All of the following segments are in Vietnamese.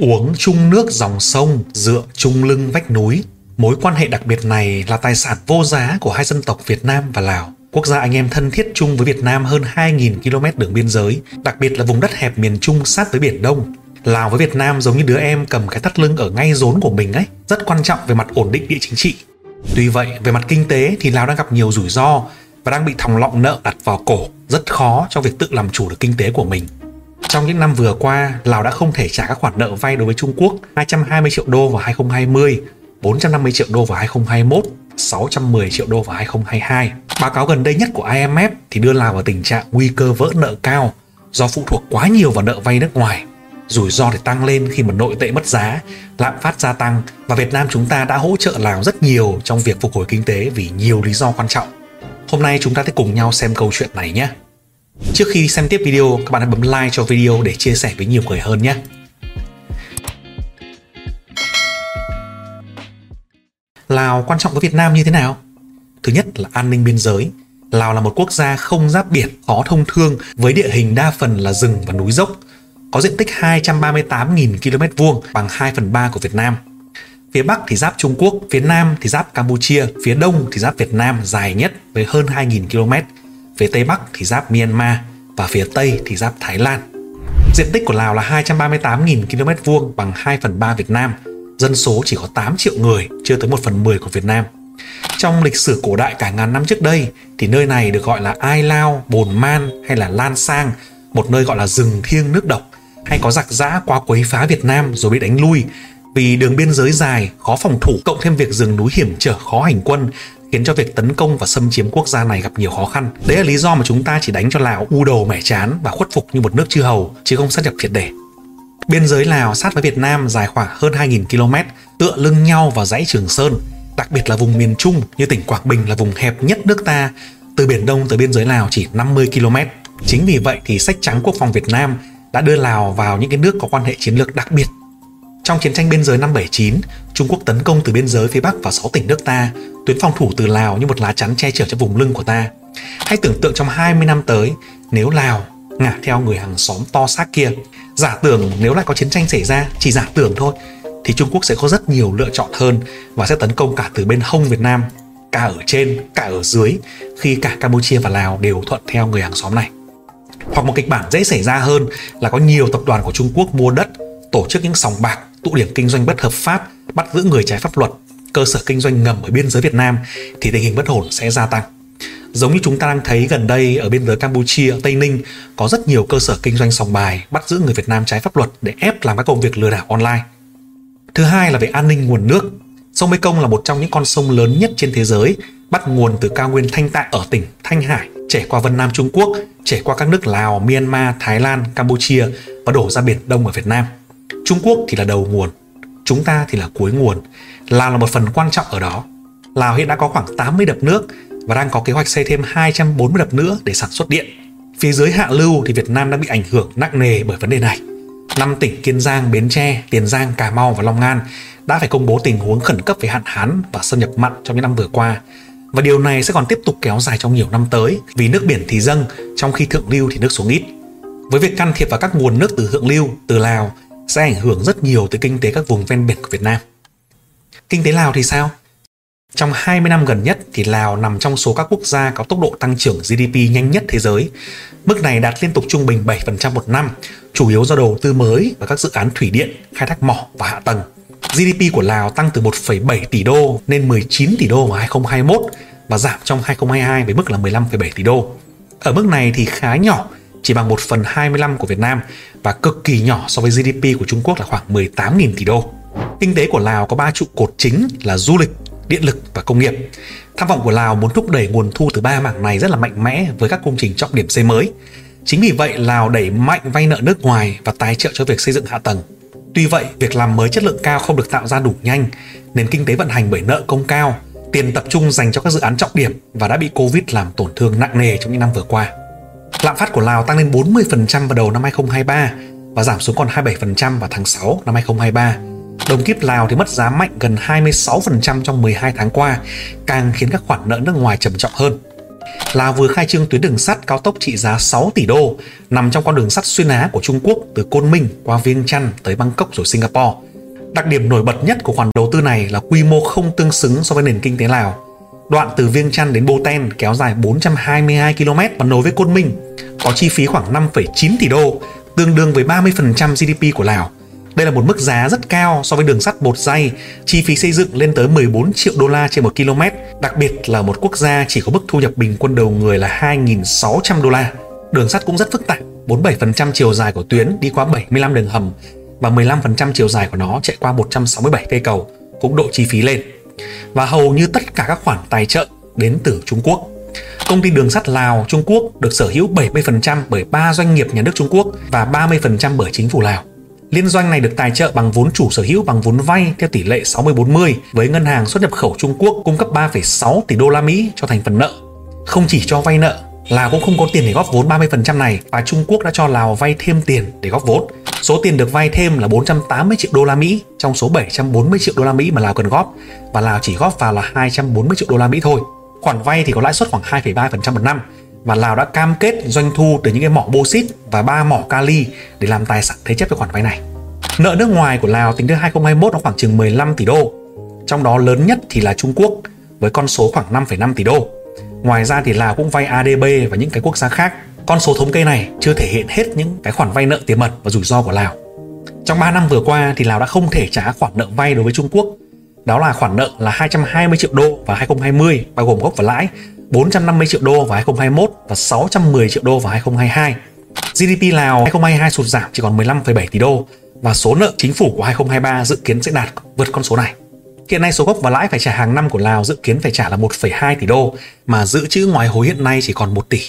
Uống chung nước dòng sông, dựa chung lưng vách núi. Mối quan hệ đặc biệt này là tài sản vô giá của hai dân tộc Việt Nam và Lào. Quốc gia anh em thân thiết chung với Việt Nam hơn 2.000 km đường biên giới, đặc biệt là vùng đất hẹp miền Trung sát với Biển Đông. Lào với Việt Nam giống như đứa em cầm cái thắt lưng ở ngay rốn của mình ấy, rất quan trọng về mặt ổn định địa chính trị. Tuy vậy, về mặt kinh tế thì Lào đang gặp nhiều rủi ro và đang bị thòng lọng nợ đặt vào cổ, rất khó trong việc tự làm chủ được kinh tế của mình. Trong những năm vừa qua, Lào đã không thể trả các khoản nợ vay đối với Trung Quốc 220 triệu đô vào 2020, 450 triệu đô vào 2021, 610 triệu đô vào 2022. Báo cáo gần đây nhất của IMF thì đưa Lào vào tình trạng nguy cơ vỡ nợ cao do phụ thuộc quá nhiều vào nợ vay nước ngoài. Rủi ro thì tăng lên khi mà nội tệ mất giá, lạm phát gia tăng và Việt Nam chúng ta đã hỗ trợ Lào rất nhiều trong việc phục hồi kinh tế vì nhiều lý do quan trọng. Hôm nay chúng ta sẽ cùng nhau xem câu chuyện này nhé. Trước khi xem tiếp video, các bạn hãy bấm like cho video để chia sẻ với nhiều người hơn nhé. Lào quan trọng với Việt Nam như thế nào? Thứ nhất là an ninh biên giới. Lào là một quốc gia không giáp biển, khó thông thương với địa hình đa phần là rừng và núi dốc, có diện tích 238.000 km vuông bằng 2 phần 3 của Việt Nam. Phía Bắc thì giáp Trung Quốc, phía Nam thì giáp Campuchia, phía Đông thì giáp Việt Nam dài nhất với hơn 2.000 km, phía Tây Bắc thì giáp Myanmar và phía Tây thì giáp Thái Lan. Diện tích của Lào là 238.000 km vuông bằng 2 phần 3 Việt Nam, dân số chỉ có 8 triệu người, chưa tới 1 phần 10 của Việt Nam. Trong lịch sử cổ đại cả ngàn năm trước đây thì nơi này được gọi là Ai Lao, Bồn Man hay là Lan Sang, một nơi gọi là rừng thiêng nước độc hay có giặc giã qua quấy phá Việt Nam rồi bị đánh lui vì đường biên giới dài, khó phòng thủ cộng thêm việc rừng núi hiểm trở khó hành quân khiến cho việc tấn công và xâm chiếm quốc gia này gặp nhiều khó khăn. Đấy là lý do mà chúng ta chỉ đánh cho Lào u đầu mẻ chán và khuất phục như một nước chư hầu chứ không sát nhập triệt để. Biên giới Lào sát với Việt Nam dài khoảng hơn 2.000 km, tựa lưng nhau vào dãy Trường Sơn, đặc biệt là vùng miền Trung như tỉnh Quảng Bình là vùng hẹp nhất nước ta, từ Biển Đông tới biên giới Lào chỉ 50 km. Chính vì vậy thì sách trắng quốc phòng Việt Nam đã đưa Lào vào những cái nước có quan hệ chiến lược đặc biệt. Trong chiến tranh biên giới năm 79, Trung Quốc tấn công từ biên giới phía Bắc vào 6 tỉnh nước ta, tuyến phòng thủ từ Lào như một lá chắn che chở cho vùng lưng của ta. Hãy tưởng tượng trong 20 năm tới, nếu Lào ngả theo người hàng xóm to xác kia, giả tưởng nếu lại có chiến tranh xảy ra, chỉ giả tưởng thôi, thì Trung Quốc sẽ có rất nhiều lựa chọn hơn và sẽ tấn công cả từ bên hông Việt Nam, cả ở trên, cả ở dưới, khi cả Campuchia và Lào đều thuận theo người hàng xóm này. Hoặc một kịch bản dễ xảy ra hơn là có nhiều tập đoàn của Trung Quốc mua đất, tổ chức những sòng bạc, tụ điểm kinh doanh bất hợp pháp, bắt giữ người trái pháp luật, cơ sở kinh doanh ngầm ở biên giới Việt Nam thì tình hình bất ổn sẽ gia tăng. Giống như chúng ta đang thấy gần đây ở biên giới Campuchia, Tây Ninh có rất nhiều cơ sở kinh doanh sòng bài bắt giữ người Việt Nam trái pháp luật để ép làm các công việc lừa đảo online. Thứ hai là về an ninh nguồn nước. Sông Mekong là một trong những con sông lớn nhất trên thế giới, bắt nguồn từ cao nguyên Thanh Tạng ở tỉnh Thanh Hải, chảy qua Vân Nam Trung Quốc, chảy qua các nước Lào, Myanmar, Thái Lan, Campuchia và đổ ra Biển Đông ở Việt Nam. Trung Quốc thì là đầu nguồn, chúng ta thì là cuối nguồn. Lào là một phần quan trọng ở đó. Lào hiện đã có khoảng 80 đập nước và đang có kế hoạch xây thêm 240 đập nữa để sản xuất điện. Phía dưới hạ lưu thì Việt Nam đã bị ảnh hưởng nặng nề bởi vấn đề này. Năm tỉnh Kiên Giang, Bến Tre, Tiền Giang, Cà Mau và Long An đã phải công bố tình huống khẩn cấp về hạn hán và xâm nhập mặn trong những năm vừa qua. Và điều này sẽ còn tiếp tục kéo dài trong nhiều năm tới vì nước biển thì dâng trong khi thượng lưu thì nước xuống ít. Với việc can thiệp vào các nguồn nước từ thượng lưu, từ Lào sẽ ảnh hưởng rất nhiều tới kinh tế các vùng ven biển của Việt Nam. Kinh tế Lào thì sao? Trong 20 năm gần nhất thì Lào nằm trong số các quốc gia có tốc độ tăng trưởng GDP nhanh nhất thế giới. Mức này đạt liên tục trung bình 7% một năm, chủ yếu do đầu tư mới và các dự án thủy điện, khai thác mỏ và hạ tầng. GDP của Lào tăng từ 1,7 tỷ đô lên 19 tỷ đô vào 2021 và giảm trong 2022 với mức là 15,7 tỷ đô. Ở mức này thì khá nhỏ, chỉ bằng 1 phần 25 của Việt Nam và cực kỳ nhỏ so với GDP của Trung Quốc là khoảng 18.000 tỷ đô. Kinh tế của Lào có 3 trụ cột chính là du lịch, điện lực và công nghiệp. Tham vọng của Lào muốn thúc đẩy nguồn thu từ ba mảng này rất là mạnh mẽ với các công trình trọng điểm xây mới. Chính vì vậy, Lào đẩy mạnh vay nợ nước ngoài và tài trợ cho việc xây dựng hạ tầng. Tuy vậy, việc làm mới chất lượng cao không được tạo ra đủ nhanh, nền kinh tế vận hành bởi nợ công cao, tiền tập trung dành cho các dự án trọng điểm và đã bị Covid làm tổn thương nặng nề trong những năm vừa qua. Lạm phát của Lào tăng lên 40% vào đầu năm 2023 và giảm xuống còn 27% vào tháng 6 năm 2023. Đồng kiếp Lào thì mất giá mạnh gần 26% trong 12 tháng qua, càng khiến các khoản nợ nước ngoài trầm trọng hơn. Lào vừa khai trương tuyến đường sắt cao tốc trị giá 6 tỷ đô nằm trong con đường sắt xuyên Á của Trung Quốc từ Côn Minh qua Viêng Chăn tới Bangkok rồi Singapore. Đặc điểm nổi bật nhất của khoản đầu tư này là quy mô không tương xứng so với nền kinh tế Lào. Đoạn từ Viêng Chăn đến Bô Ten kéo dài 422 km và nối với Côn Minh, có chi phí khoảng 5,9 tỷ đô, tương đương với 30% GDP của Lào. Đây là một mức giá rất cao so với đường sắt bột dây, chi phí xây dựng lên tới 14 triệu đô la trên một km, đặc biệt là một quốc gia chỉ có mức thu nhập bình quân đầu người là 2.600 đô la. Đường sắt cũng rất phức tạp, 47% chiều dài của tuyến đi qua 75 đường hầm và 15% chiều dài của nó chạy qua 167 cây cầu, cũng độ chi phí lên. Và hầu như tất cả các khoản tài trợ đến từ Trung Quốc. Công ty đường sắt Lào, Trung Quốc được sở hữu 70% bởi 3 doanh nghiệp nhà nước Trung Quốc và 30% bởi chính phủ Lào. Liên doanh này được tài trợ bằng vốn chủ sở hữu bằng vốn vay theo tỷ lệ 60-40 với ngân hàng xuất nhập khẩu Trung Quốc cung cấp 3,6 tỷ đô la Mỹ cho thành phần nợ. Không chỉ cho vay nợ, Lào cũng không có tiền để góp vốn 30% này và Trung Quốc đã cho Lào vay thêm tiền để góp vốn. Số tiền được vay thêm là 480 triệu đô la Mỹ trong số 740 triệu đô la Mỹ mà Lào cần góp và Lào chỉ góp vào là 240 triệu đô la Mỹ thôi. Khoản vay thì có lãi suất khoảng 2,3% một năm và Lào đã cam kết doanh thu từ những cái mỏ bô xít và ba mỏ kali để làm tài sản thế chấp cho khoản vay này. Nợ nước ngoài của Lào tính đến 2021 nó khoảng chừng 15 tỷ đô. Trong đó lớn nhất thì là Trung Quốc với con số khoảng 5,5 tỷ đô. Ngoài ra thì Lào cũng vay ADB và những cái quốc gia khác. Con số thống kê này chưa thể hiện hết những cái khoản vay nợ tiềm mật và rủi ro của Lào. Trong 3 năm vừa qua thì Lào đã không thể trả khoản nợ vay đối với Trung Quốc. Đó là khoản nợ là 220 triệu đô vào 2020 bao gồm gốc và lãi 450 triệu đô vào 2021 và 610 triệu đô vào 2022. GDP Lào 2022 sụt giảm chỉ còn 15,7 tỷ đô và số nợ chính phủ của 2023 dự kiến sẽ đạt vượt con số này. Hiện nay số gốc và lãi phải trả hàng năm của Lào dự kiến phải trả là 1,2 tỷ đô mà dự trữ ngoại hối hiện nay chỉ còn 1 tỷ,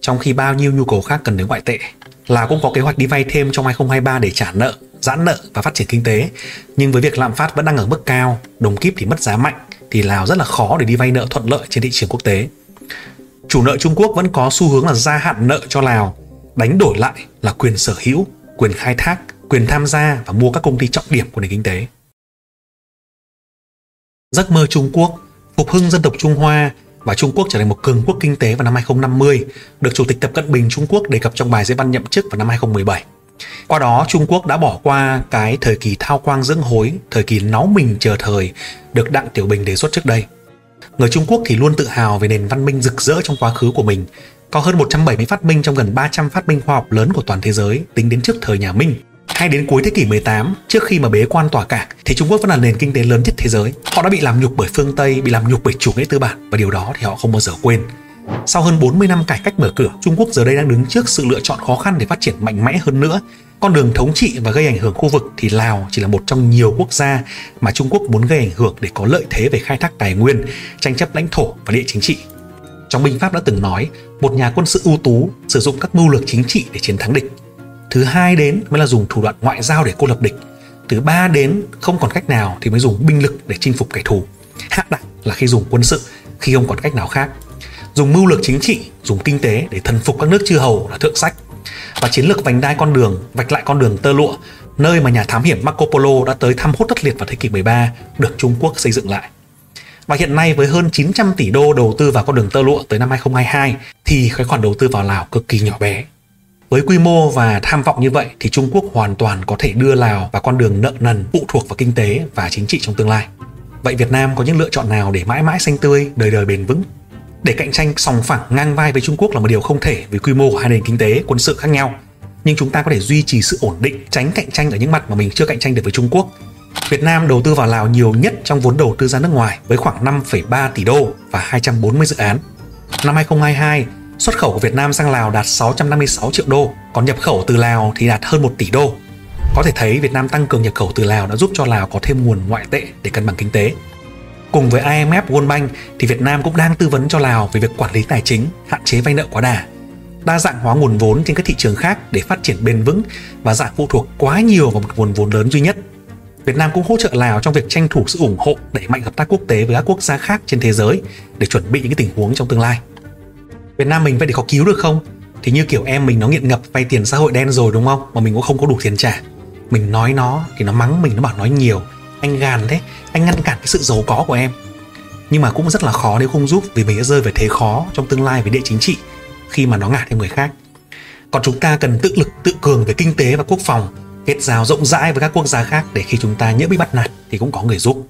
trong khi bao nhiêu nhu cầu khác cần đến ngoại tệ. Lào cũng có kế hoạch đi vay thêm trong 2023 để trả nợ, giãn nợ và phát triển kinh tế. Nhưng với việc lạm phát vẫn đang ở mức cao, đồng kíp thì mất giá mạnh thì Lào rất là khó để đi vay nợ thuận lợi trên thị trường quốc tế chủ nợ Trung Quốc vẫn có xu hướng là gia hạn nợ cho Lào, đánh đổi lại là quyền sở hữu, quyền khai thác, quyền tham gia và mua các công ty trọng điểm của nền kinh tế. Giấc mơ Trung Quốc, phục hưng dân tộc Trung Hoa và Trung Quốc trở thành một cường quốc kinh tế vào năm 2050, được Chủ tịch Tập Cận Bình Trung Quốc đề cập trong bài diễn văn nhậm chức vào năm 2017. Qua đó, Trung Quốc đã bỏ qua cái thời kỳ thao quang dưỡng hối, thời kỳ náu mình chờ thời được Đặng Tiểu Bình đề xuất trước đây. Người Trung Quốc thì luôn tự hào về nền văn minh rực rỡ trong quá khứ của mình. Có hơn 170 phát minh trong gần 300 phát minh khoa học lớn của toàn thế giới tính đến trước thời nhà Minh. Hay đến cuối thế kỷ 18, trước khi mà bế quan tỏa cảng, thì Trung Quốc vẫn là nền kinh tế lớn nhất thế giới. Họ đã bị làm nhục bởi phương Tây, bị làm nhục bởi chủ nghĩa tư bản và điều đó thì họ không bao giờ quên. Sau hơn 40 năm cải cách mở cửa, Trung Quốc giờ đây đang đứng trước sự lựa chọn khó khăn để phát triển mạnh mẽ hơn nữa. Con đường thống trị và gây ảnh hưởng khu vực thì Lào chỉ là một trong nhiều quốc gia mà Trung Quốc muốn gây ảnh hưởng để có lợi thế về khai thác tài nguyên, tranh chấp lãnh thổ và địa chính trị. Trong binh pháp đã từng nói, một nhà quân sự ưu tú sử dụng các mưu lược chính trị để chiến thắng địch. Thứ hai đến mới là dùng thủ đoạn ngoại giao để cô lập địch. Thứ ba đến không còn cách nào thì mới dùng binh lực để chinh phục kẻ thù. Hạ đẳng là khi dùng quân sự, khi không còn cách nào khác dùng mưu lược chính trị, dùng kinh tế để thần phục các nước chư hầu là thượng sách. Và chiến lược vành đai con đường, vạch lại con đường tơ lụa, nơi mà nhà thám hiểm Marco Polo đã tới thăm hốt đất liệt vào thế kỷ 13, được Trung Quốc xây dựng lại. Và hiện nay với hơn 900 tỷ đô đầu tư vào con đường tơ lụa tới năm 2022 thì cái khoản đầu tư vào Lào cực kỳ nhỏ bé. Với quy mô và tham vọng như vậy thì Trung Quốc hoàn toàn có thể đưa Lào vào con đường nợ nần phụ thuộc vào kinh tế và chính trị trong tương lai. Vậy Việt Nam có những lựa chọn nào để mãi mãi xanh tươi, đời đời bền vững? Để cạnh tranh sòng phẳng ngang vai với Trung Quốc là một điều không thể vì quy mô của hai nền kinh tế, quân sự khác nhau. Nhưng chúng ta có thể duy trì sự ổn định, tránh cạnh tranh ở những mặt mà mình chưa cạnh tranh được với Trung Quốc. Việt Nam đầu tư vào Lào nhiều nhất trong vốn đầu tư ra nước ngoài với khoảng 5,3 tỷ đô và 240 dự án. Năm 2022, xuất khẩu của Việt Nam sang Lào đạt 656 triệu đô, còn nhập khẩu từ Lào thì đạt hơn 1 tỷ đô. Có thể thấy Việt Nam tăng cường nhập khẩu từ Lào đã giúp cho Lào có thêm nguồn ngoại tệ để cân bằng kinh tế. Cùng với IMF World Bank thì Việt Nam cũng đang tư vấn cho Lào về việc quản lý tài chính, hạn chế vay nợ quá đà, đa dạng hóa nguồn vốn trên các thị trường khác để phát triển bền vững và giảm phụ thuộc quá nhiều vào một nguồn vốn lớn duy nhất. Việt Nam cũng hỗ trợ Lào trong việc tranh thủ sự ủng hộ đẩy mạnh hợp tác quốc tế với các quốc gia khác trên thế giới để chuẩn bị những tình huống trong tương lai. Việt Nam mình vậy thì có cứu được không? Thì như kiểu em mình nó nghiện ngập vay tiền xã hội đen rồi đúng không? Mà mình cũng không có đủ tiền trả. Mình nói nó thì nó mắng mình, nó bảo nói nhiều anh gàn thế, anh ngăn cản cái sự giàu có của em nhưng mà cũng rất là khó nếu không giúp vì mình sẽ rơi về thế khó trong tương lai về địa chính trị khi mà nó ngả theo người khác còn chúng ta cần tự lực, tự cường về kinh tế và quốc phòng, kết giao rộng rãi với các quốc gia khác để khi chúng ta nhỡ bị bắt nạt thì cũng có người giúp